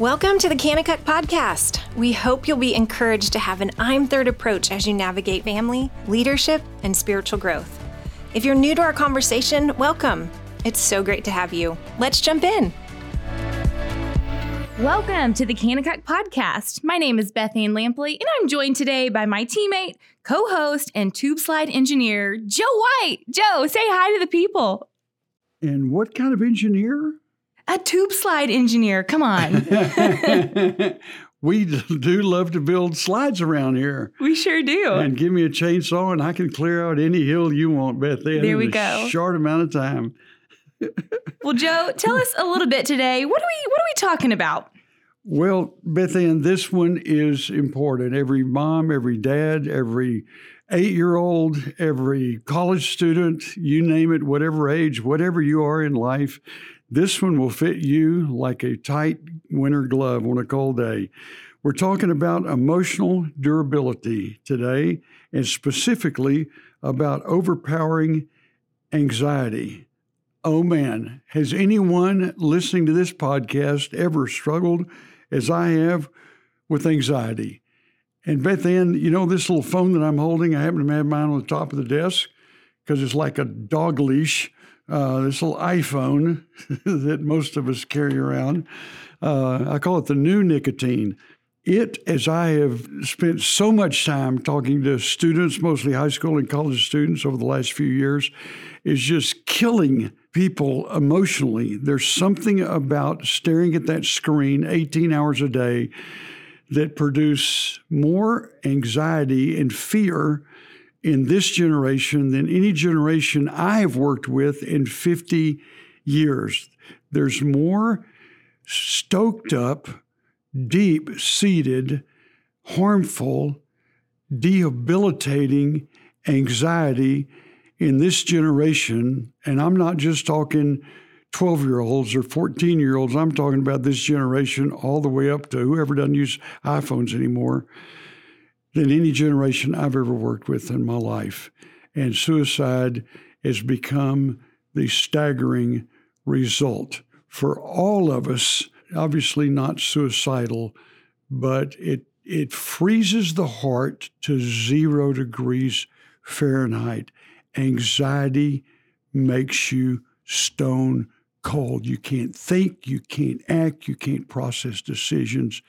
Welcome to the Kanakuk Podcast. We hope you'll be encouraged to have an I'm Third approach as you navigate family, leadership, and spiritual growth. If you're new to our conversation, welcome. It's so great to have you. Let's jump in. Welcome to the Kanakuk Podcast. My name is Beth Ann Lampley, and I'm joined today by my teammate, co host, and tube slide engineer, Joe White. Joe, say hi to the people. And what kind of engineer? A tube slide engineer. Come on. we do love to build slides around here. We sure do. And give me a chainsaw, and I can clear out any hill you want, Beth. There we in go. Short amount of time. well, Joe, tell us a little bit today. What are we What are we talking about? Well, Beth Ann, this one is important. Every mom, every dad, every eight year old, every college student, you name it, whatever age, whatever you are in life, this one will fit you like a tight winter glove on a cold day. We're talking about emotional durability today, and specifically about overpowering anxiety. Oh man, has anyone listening to this podcast ever struggled as I have with anxiety? And Beth Ann, you know, this little phone that I'm holding, I happen to have mine on the top of the desk because it's like a dog leash uh, this little iPhone that most of us carry around. Uh, I call it the new nicotine. It, as I have spent so much time talking to students, mostly high school and college students over the last few years, is just killing people emotionally. There's something about staring at that screen 18 hours a day that produce more anxiety and fear in this generation than any generation I have worked with in 50 years. There's more stoked up, deep seated, harmful, debilitating anxiety in this generation. And I'm not just talking 12 year olds or 14 year olds, I'm talking about this generation all the way up to whoever doesn't use iPhones anymore than any generation I've ever worked with in my life. And suicide has become the staggering result for all of us. Obviously, not suicidal, but it, it freezes the heart to zero degrees Fahrenheit. Anxiety makes you stone cold. You can't think, you can't act, you can't process decisions.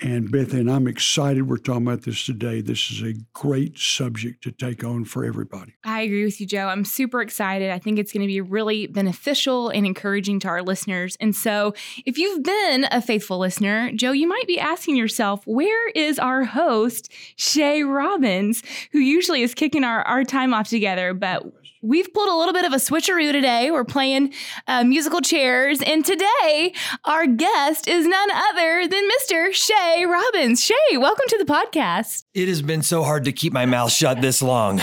And Beth Ann I'm excited we're talking about this today. This is a great subject to take on for everybody. I agree with you, Joe. I'm super excited. I think it's going to be really beneficial and encouraging to our listeners. And so, if you've been a faithful listener, Joe, you might be asking yourself, where is our host, Shay Robbins, who usually is kicking our, our time off together? But we've pulled a little bit of a switcheroo today. We're playing uh, musical chairs. And today, our guest is none other than Mr. Shay Robbins. Shay, welcome to the podcast. It has been so hard to keep my mouth shut this long.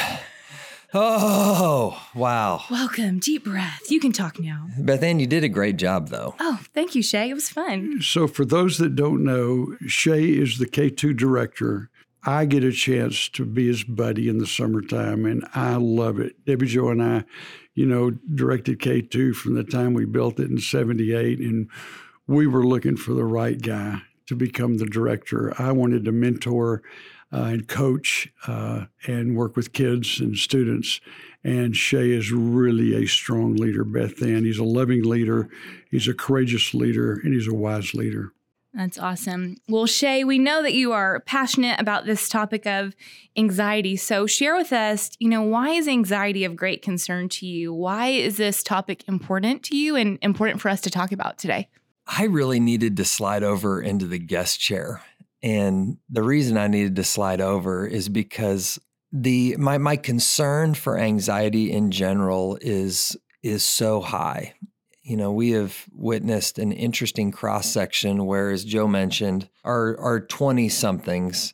Oh, wow. Welcome. Deep breath. You can talk now. Beth Ann, you did a great job, though. Oh, thank you, Shay. It was fun. So, for those that don't know, Shay is the K2 director I get a chance to be his buddy in the summertime, and I love it. Debbie Jo and I, you know, directed K2 from the time we built it in 78, and we were looking for the right guy to become the director. I wanted to mentor uh, and coach uh, and work with kids and students. And Shay is really a strong leader, Beth Ann. He's a loving leader, he's a courageous leader, and he's a wise leader. That's awesome. Well, Shay, we know that you are passionate about this topic of anxiety. So share with us, you know, why is anxiety of great concern to you? Why is this topic important to you and important for us to talk about today? I really needed to slide over into the guest chair. And the reason I needed to slide over is because the my my concern for anxiety in general is is so high you know, we have witnessed an interesting cross section where, as Joe mentioned, our our twenty somethings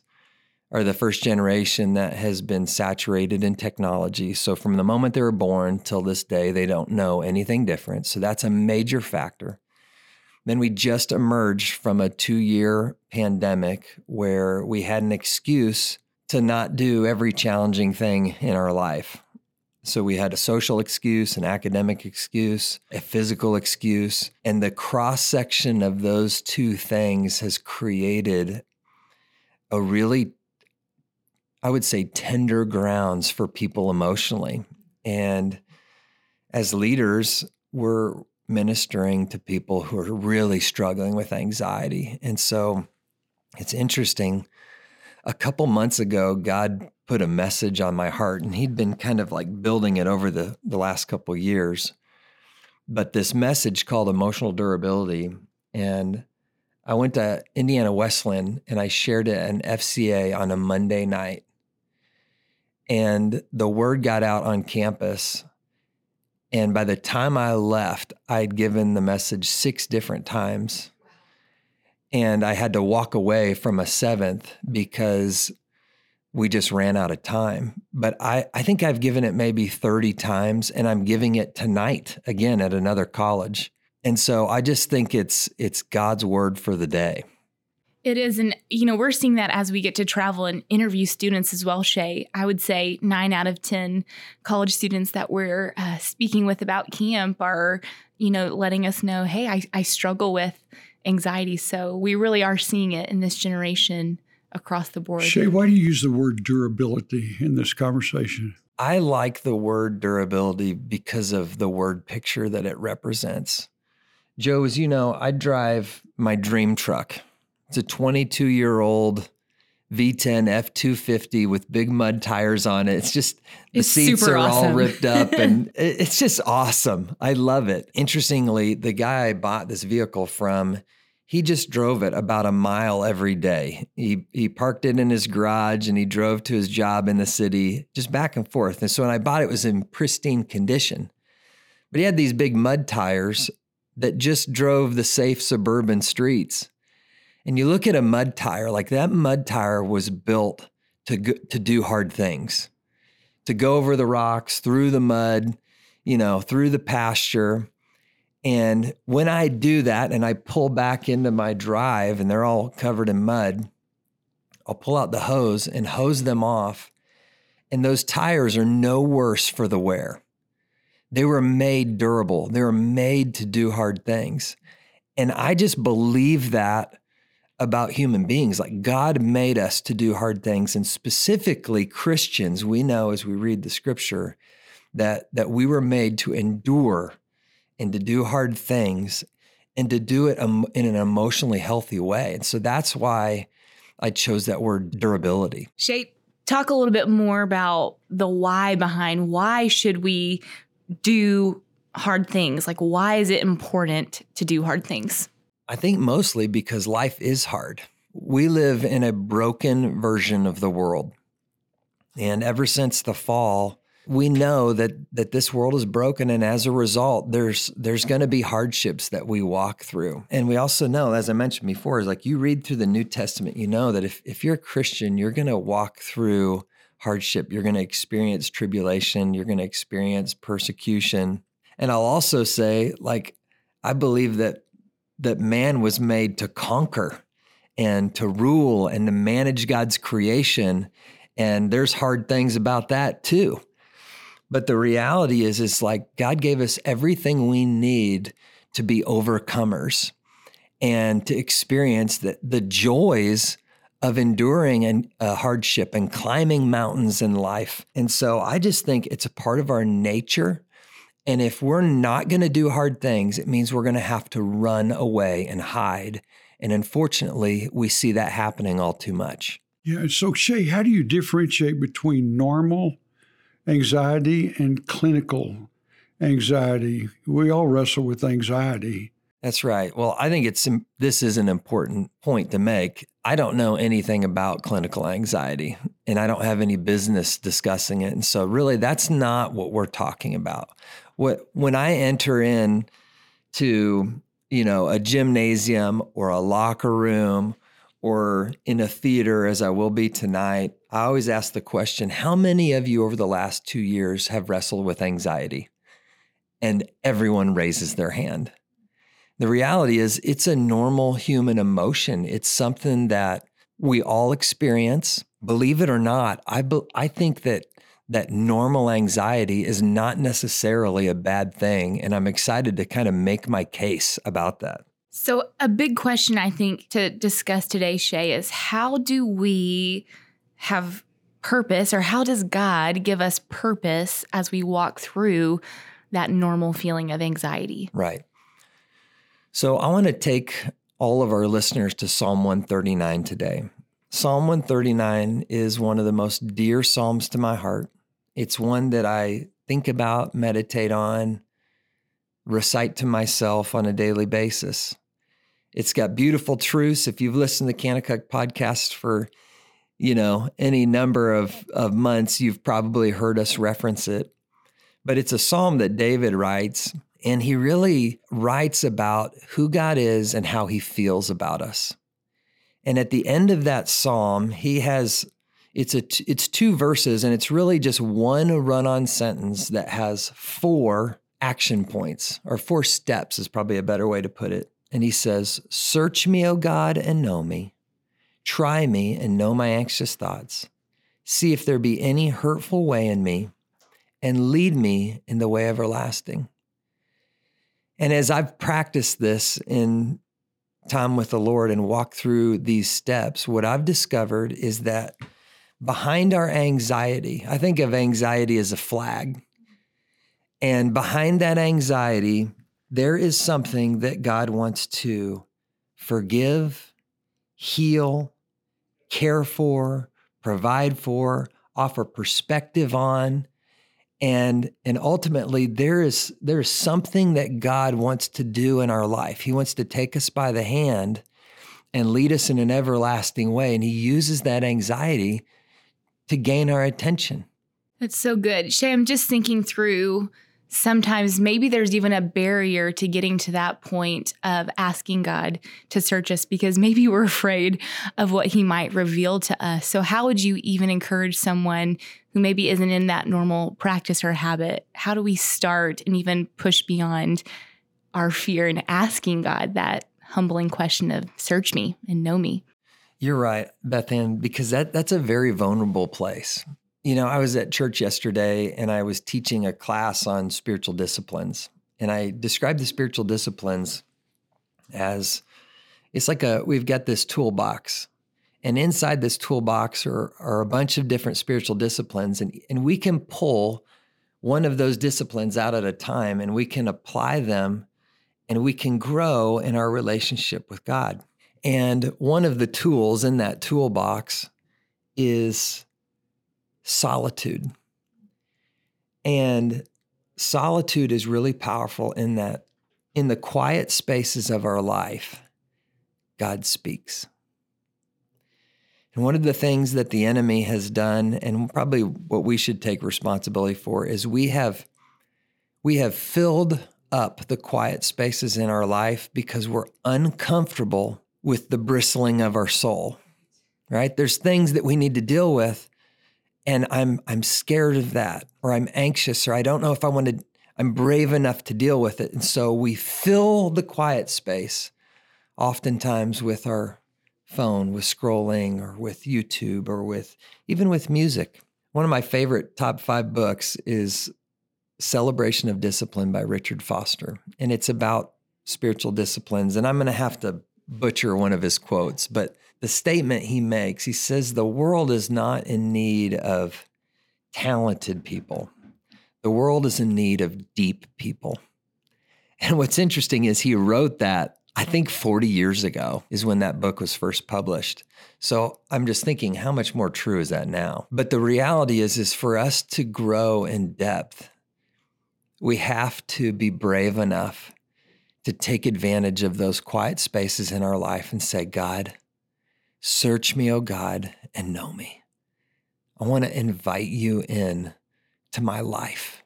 are the first generation that has been saturated in technology. So from the moment they were born till this day, they don't know anything different. So that's a major factor. Then we just emerged from a two year pandemic where we had an excuse to not do every challenging thing in our life. So we had a social excuse, an academic excuse, a physical excuse. And the cross section of those two things has created a really, I would say, tender grounds for people emotionally. And as leaders, we're ministering to people who are really struggling with anxiety. And so it's interesting. A couple months ago, God put a message on my heart, and He'd been kind of like building it over the, the last couple years. But this message called emotional durability. And I went to Indiana Wesleyan and I shared it at an FCA on a Monday night. And the word got out on campus. And by the time I left, I'd given the message six different times and I had to walk away from a seventh because we just ran out of time. But I, I think I've given it maybe 30 times and I'm giving it tonight again at another college. And so I just think it's it's God's word for the day. It is. And, you know, we're seeing that as we get to travel and interview students as well, Shay. I would say nine out of 10 college students that we're uh, speaking with about camp are, you know, letting us know, hey, I, I struggle with anxiety. So we really are seeing it in this generation across the board. Shay, why do you use the word durability in this conversation? I like the word durability because of the word picture that it represents. Joe, as you know, I drive my dream truck. It's a 22 year old V10 F250 with big mud tires on it. It's just the it's seats are awesome. all ripped up and it's just awesome. I love it. Interestingly, the guy I bought this vehicle from, he just drove it about a mile every day. He he parked it in his garage and he drove to his job in the city, just back and forth. And so when I bought it, it was in pristine condition. But he had these big mud tires that just drove the safe suburban streets. And you look at a mud tire, like that mud tire was built to go, to do hard things, to go over the rocks, through the mud, you know, through the pasture. And when I do that and I pull back into my drive and they're all covered in mud, I'll pull out the hose and hose them off. And those tires are no worse for the wear. They were made durable. They were made to do hard things. And I just believe that about human beings. Like God made us to do hard things. And specifically Christians, we know as we read the scripture that, that we were made to endure and to do hard things and to do it um, in an emotionally healthy way. And so that's why I chose that word durability. Shay, talk a little bit more about the why behind why should we do hard things? Like, why is it important to do hard things? I think mostly because life is hard. We live in a broken version of the world. And ever since the fall, we know that that this world is broken and as a result there's there's going to be hardships that we walk through. And we also know as I mentioned before is like you read through the New Testament, you know that if if you're a Christian, you're going to walk through hardship, you're going to experience tribulation, you're going to experience persecution. And I'll also say like I believe that that man was made to conquer and to rule and to manage God's creation. And there's hard things about that too. But the reality is, is like God gave us everything we need to be overcomers and to experience the, the joys of enduring an, a uh, hardship and climbing mountains in life. And so I just think it's a part of our nature and if we're not going to do hard things, it means we're going to have to run away and hide. And unfortunately, we see that happening all too much. Yeah. So, Shay, how do you differentiate between normal anxiety and clinical anxiety? We all wrestle with anxiety. That's right. Well, I think it's this is an important point to make. I don't know anything about clinical anxiety and I don't have any business discussing it. And so really that's not what we're talking about what when I enter in to, you know, a gymnasium or a locker room or in a theater as I will be tonight, I always ask the question, how many of you over the last 2 years have wrestled with anxiety? And everyone raises their hand. The reality is it's a normal human emotion. It's something that we all experience. Believe it or not, I be, I think that that normal anxiety is not necessarily a bad thing. And I'm excited to kind of make my case about that. So, a big question I think to discuss today, Shay, is how do we have purpose or how does God give us purpose as we walk through that normal feeling of anxiety? Right. So, I want to take all of our listeners to Psalm 139 today. Psalm 139 is one of the most dear Psalms to my heart. It's one that I think about, meditate on, recite to myself on a daily basis. It's got beautiful truths. If you've listened to Kanakuk podcast for, you know, any number of, of months, you've probably heard us reference it. But it's a psalm that David writes, and he really writes about who God is and how he feels about us. And at the end of that psalm, he has it's a it's two verses and it's really just one run-on sentence that has four action points or four steps is probably a better way to put it. And he says, Search me, O God, and know me. Try me and know my anxious thoughts. See if there be any hurtful way in me, and lead me in the way everlasting. And as I've practiced this in time with the Lord and walked through these steps, what I've discovered is that behind our anxiety, I think of anxiety as a flag. And behind that anxiety there is something that God wants to forgive, heal, care for, provide for, offer perspective on. And, and ultimately there is there is something that God wants to do in our life. He wants to take us by the hand and lead us in an everlasting way. And he uses that anxiety to gain our attention. That's so good. Shay, I'm just thinking through sometimes maybe there's even a barrier to getting to that point of asking God to search us because maybe we're afraid of what he might reveal to us. So, how would you even encourage someone who maybe isn't in that normal practice or habit? How do we start and even push beyond our fear and asking God that humbling question of search me and know me? You're right, Beth Ann, because that, that's a very vulnerable place. You know, I was at church yesterday and I was teaching a class on spiritual disciplines. And I described the spiritual disciplines as it's like a we've got this toolbox. And inside this toolbox are, are a bunch of different spiritual disciplines. And, and we can pull one of those disciplines out at a time and we can apply them and we can grow in our relationship with God. And one of the tools in that toolbox is solitude. And solitude is really powerful in that in the quiet spaces of our life, God speaks. And one of the things that the enemy has done, and probably what we should take responsibility for, is we have we have filled up the quiet spaces in our life because we're uncomfortable with the bristling of our soul. Right? There's things that we need to deal with and I'm I'm scared of that or I'm anxious or I don't know if I want to I'm brave enough to deal with it. And so we fill the quiet space oftentimes with our phone, with scrolling or with YouTube or with even with music. One of my favorite top 5 books is Celebration of Discipline by Richard Foster, and it's about spiritual disciplines and I'm going to have to butcher one of his quotes, but the statement he makes, he says, the world is not in need of talented people. The world is in need of deep people. And what's interesting is he wrote that, I think 40 years ago is when that book was first published. So I'm just thinking, how much more true is that now? But the reality is, is for us to grow in depth, we have to be brave enough to take advantage of those quiet spaces in our life and say, God, search me, O God, and know me. I want to invite you in to my life.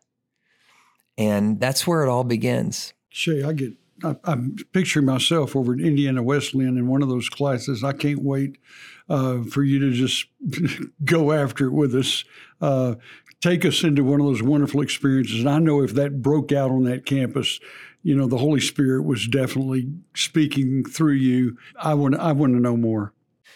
And that's where it all begins. Shay, I get, I, am picturing myself over at Indiana Wesleyan in one of those classes. I can't wait uh, for you to just go after it with us. Uh, take us into one of those wonderful experiences. And I know if that broke out on that campus, you know, the Holy Spirit was definitely speaking through you. I want I want to know more.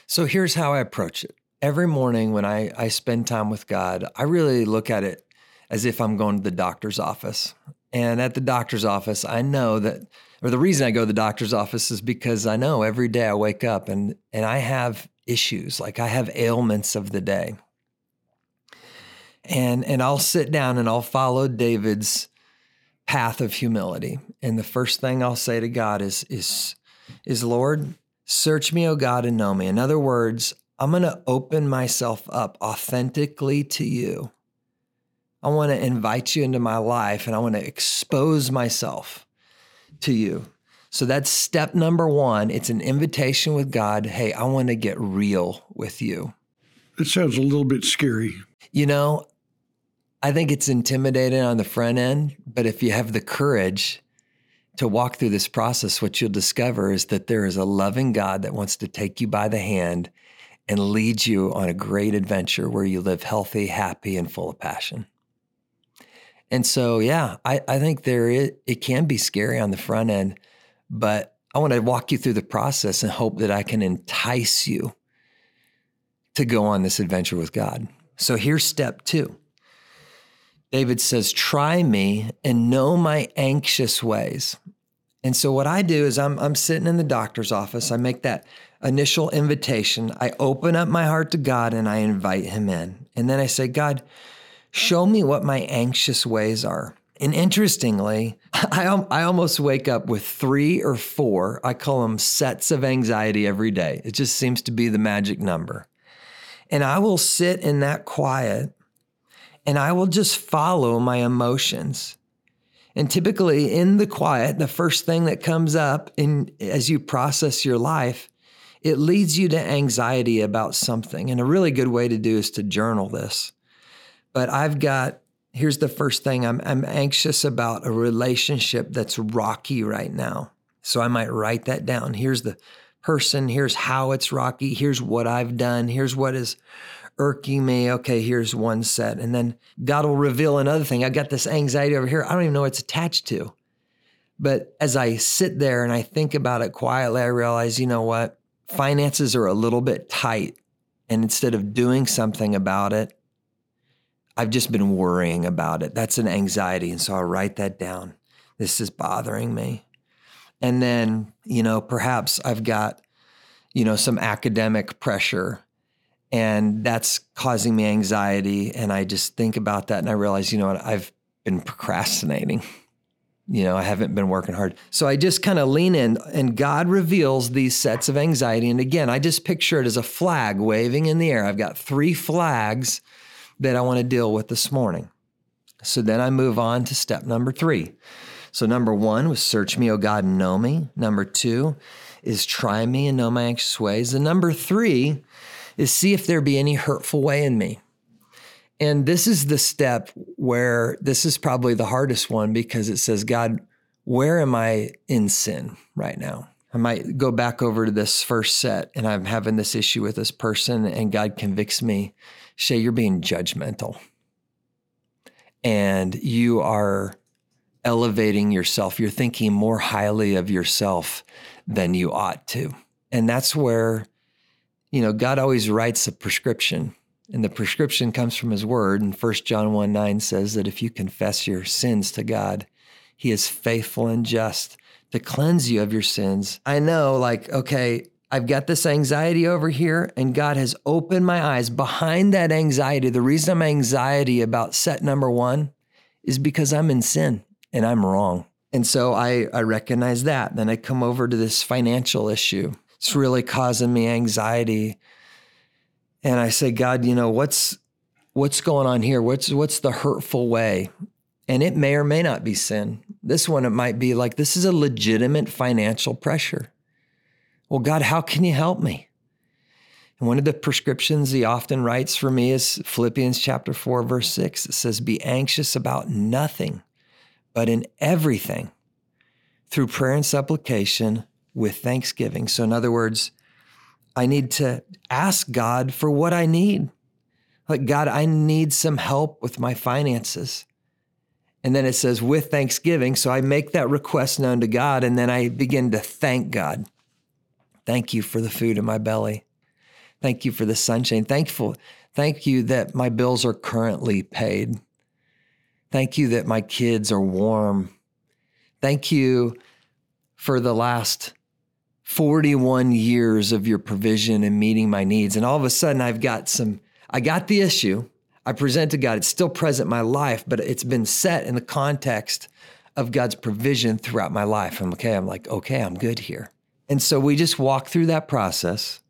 So here's how I approach it. every morning when I, I spend time with God, I really look at it as if I'm going to the doctor's office. And at the doctor's office, I know that, or the reason I go to the doctor's office is because I know every day I wake up and, and I have issues, like I have ailments of the day. And, and I'll sit down and I'll follow David's path of humility. And the first thing I'll say to God is, is, is Lord, search me, O God, and know me. In other words, I'm going to open myself up authentically to you. I want to invite you into my life and I want to expose myself to you. So that's step number one. It's an invitation with God. Hey, I want to get real with you. It sounds a little bit scary. You know, I think it's intimidating on the front end, but if you have the courage to walk through this process, what you'll discover is that there is a loving God that wants to take you by the hand and lead you on a great adventure where you live healthy, happy, and full of passion. And so, yeah, I, I think there is, it can be scary on the front end, but I want to walk you through the process and hope that I can entice you to go on this adventure with God. So here's step two. David says, Try me and know my anxious ways. And so what I do is I'm, I'm sitting in the doctor's office. I make that initial invitation. I open up my heart to God and I invite him in. And then I say, God, show me what my anxious ways are. And interestingly, I, I almost wake up with three or four, I call them sets of anxiety every day. It just seems to be the magic number. And I will sit in that quiet and I will just follow my emotions. And typically in the quiet, the first thing that comes up in as you process your life, it leads you to anxiety about something. And a really good way to do is to journal this. But I've got here's the first thing I'm, I'm anxious about a relationship that's rocky right now. So I might write that down. Here's the person, here's how it's rocky, here's what I've done, here's what is irking me. Okay, here's one set. And then God will reveal another thing. I got this anxiety over here. I don't even know what it's attached to. But as I sit there and I think about it quietly, I realize, you know what? Finances are a little bit tight. And instead of doing something about it, I've just been worrying about it. That's an anxiety. And so I'll write that down. This is bothering me. And then, you know, perhaps I've got, you know, some academic pressure and that's causing me anxiety. And I just think about that and I realize, you know what, I've been procrastinating. You know, I haven't been working hard. So I just kind of lean in and God reveals these sets of anxiety. And again, I just picture it as a flag waving in the air. I've got three flags that I want to deal with this morning. So then I move on to step number three. So, number one was search me, O God, and know me. Number two is try me and know my anxious ways. And number three is see if there be any hurtful way in me. And this is the step where this is probably the hardest one because it says, God, where am I in sin right now? I might go back over to this first set and I'm having this issue with this person, and God convicts me Shay, you're being judgmental. And you are elevating yourself. You're thinking more highly of yourself than you ought to. And that's where, you know, God always writes a prescription. And the prescription comes from his word. And 1 John 1 9 says that if you confess your sins to God, he is faithful and just to cleanse you of your sins. I know, like, okay, I've got this anxiety over here, and God has opened my eyes behind that anxiety. The reason I'm anxiety about set number one is because I'm in sin and I'm wrong. And so I, I recognize that. Then I come over to this financial issue. It's really causing me anxiety. And I say, God, you know, what's what's going on here? What's what's the hurtful way? And it may or may not be sin. This one, it might be like this is a legitimate financial pressure. Well, God, how can you help me? And one of the prescriptions he often writes for me is Philippians chapter 4, verse 6. It says, Be anxious about nothing, but in everything, through prayer and supplication with thanksgiving. So, in other words, I need to ask God for what I need. Like, God, I need some help with my finances. And then it says, with thanksgiving. So I make that request known to God, and then I begin to thank God. Thank you for the food in my belly. Thank you for the sunshine. Thankful, thank you that my bills are currently paid. Thank you that my kids are warm. Thank you for the last 41 years of your provision and meeting my needs. And all of a sudden, I've got some, I got the issue. I present to God. It's still present in my life, but it's been set in the context of God's provision throughout my life. I'm okay. I'm like, okay, I'm good here. And so we just walk through that process.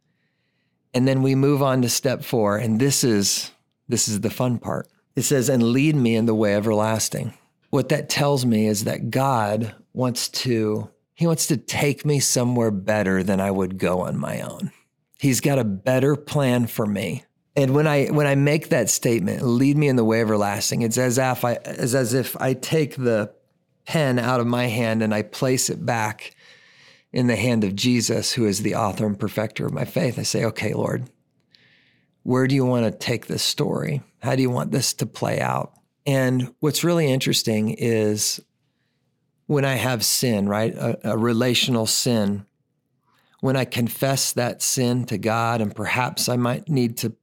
And then we move on to step four. And this is this is the fun part. It says, and lead me in the way everlasting. What that tells me is that God wants to he wants to take me somewhere better than I would go on my own. He's got a better plan for me. And when I when I make that statement, lead me in the way everlasting, it's as if I it's as if I take the pen out of my hand and I place it back in the hand of Jesus, who is the author and perfecter of my faith. I say, okay, Lord, where do you want to take this story? How do you want this to play out? And what's really interesting is when I have sin, right? A, a, relational sin, when I confess that sin to God, and perhaps I might need to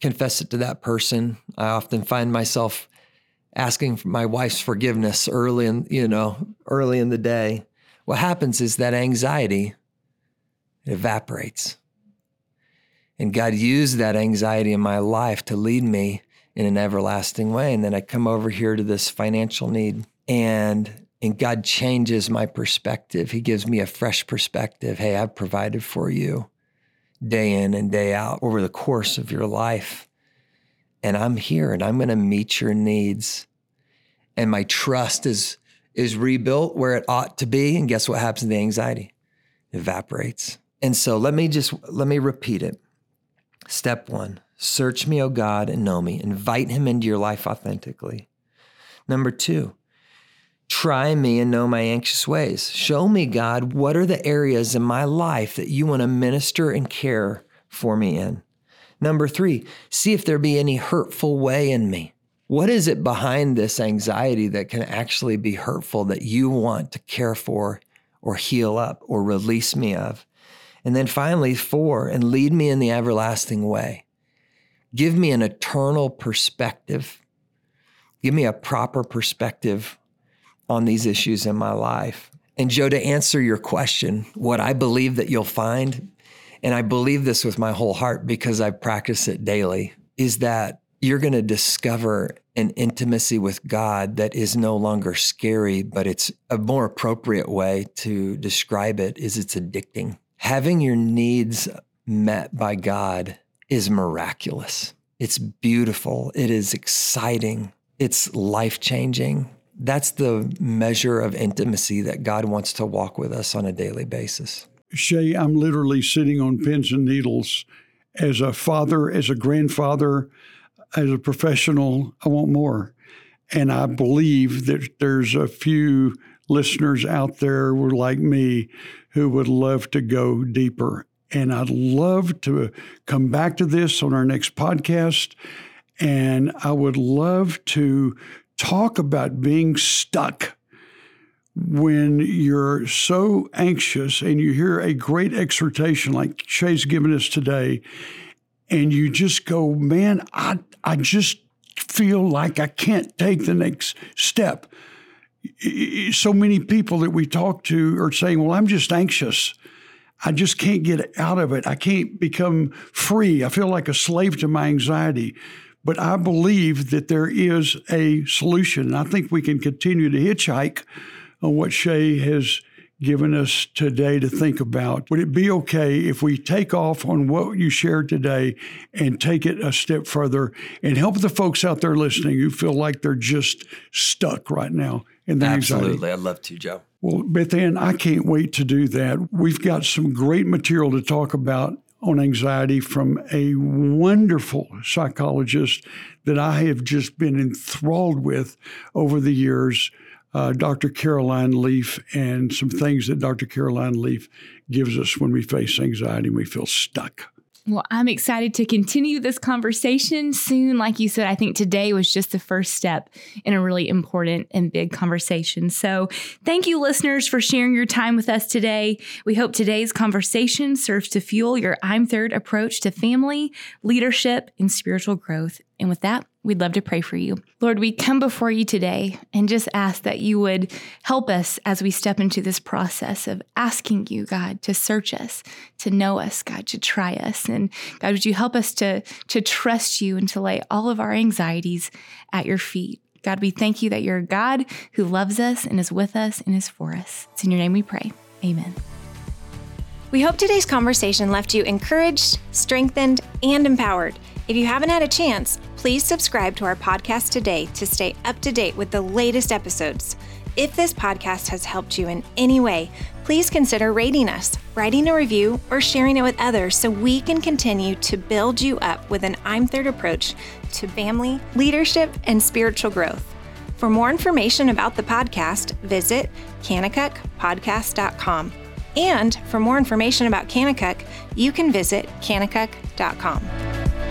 confess it to that person, I often find myself asking for my wife's forgiveness early in, you know, early in the day. What happens is that anxiety evaporates. And God used that anxiety in my life to lead me in an everlasting way. And then I come over here to this financial need and and God changes my perspective. He gives me a fresh perspective. Hey, I've provided for you day in and day out over the course of your life. And I'm here and I'm going to meet your needs. And my trust is is rebuilt where it ought to be. And guess what happens to the anxiety? It evaporates. And so let me just let me repeat it. Step 1, search me, O God, and know me. Invite him into your life authentically. Number 2, Try me and know my anxious ways. Show me, God, what are the areas in my life that you want to minister and care for me in. Number three, see if there be any hurtful way in me. What is it behind this anxiety that can actually be hurtful that you want to care for or heal up or release me of? And then finally, four, and lead me in the everlasting way. Give me an eternal perspective. Give me a proper perspective on these issues in my life. And Joe, to answer your question, what I believe that you'll find, and I believe this with my whole heart because I practice it daily, is that you're going to discover an intimacy with God that is no longer scary, but it's a more appropriate way to describe it is it's addicting. Having your needs met by God is miraculous. It's beautiful. It is exciting. It's life changing that's the measure of intimacy that God wants to walk with us on a daily basis. Shay, I'm literally sitting on pins and needles as a father, as a grandfather, as a professional. I want more. And I believe that there's a few listeners out there like me who would love to go deeper. And I'd love to come back to this on our next podcast. And I would love to talk about being stuck when you're so anxious and you hear a great exhortation like Shay's given us today, and you just go, man, I, I just feel like I can't take the next step. So many people that we talk to are saying, well, I'm just anxious. I just can't get out of it. I can't become free. I feel like a slave to my anxiety. But I believe that there is a solution. I think we can continue to hitchhike on what Shay has given us today to think about. Would it be okay if we take off on what you shared today and take it a step further and help the folks out there listening who feel like they're just stuck right now in the Absolutely. anxiety? I'd love to, Joe. Well, Beth Ann, I can't wait to do that. We've got some great material to talk about on anxiety from a wonderful psychologist that I have just been enthralled with over the years, uh, Dr. Caroline Leaf, and some things that Dr. Caroline Leaf gives us when we face anxiety and we feel stuck. Well, I'm excited to continue this conversation soon. Like you said, I think today was just the first step in a really important and big conversation. So, thank you, listeners, for sharing your time with us today. We hope today's conversation serves to fuel your I'm Third approach to family, leadership, and spiritual growth. And with that, we'd love to pray for you. Lord, we come before you today and just ask that you would help us as we step into this process of asking you, God, to search us, to know us, God, to try us. And God, would you help us to, to trust you and to lay all of our anxieties at your feet? God, we thank you that you're a God who loves us and is with us and is for us. It's in your name we pray. Amen. We hope today's conversation left you encouraged, strengthened, and empowered. If you haven't had a chance, please subscribe to our podcast today to stay up to date with the latest episodes. If this podcast has helped you in any way, please consider rating us, writing a review, or sharing it with others so we can continue to build you up with an I'm Third approach to family, leadership, and spiritual growth. For more information about the podcast, visit kanakukpodcast.com. And for more information about Kanakuk, you can visit kanakuk.com.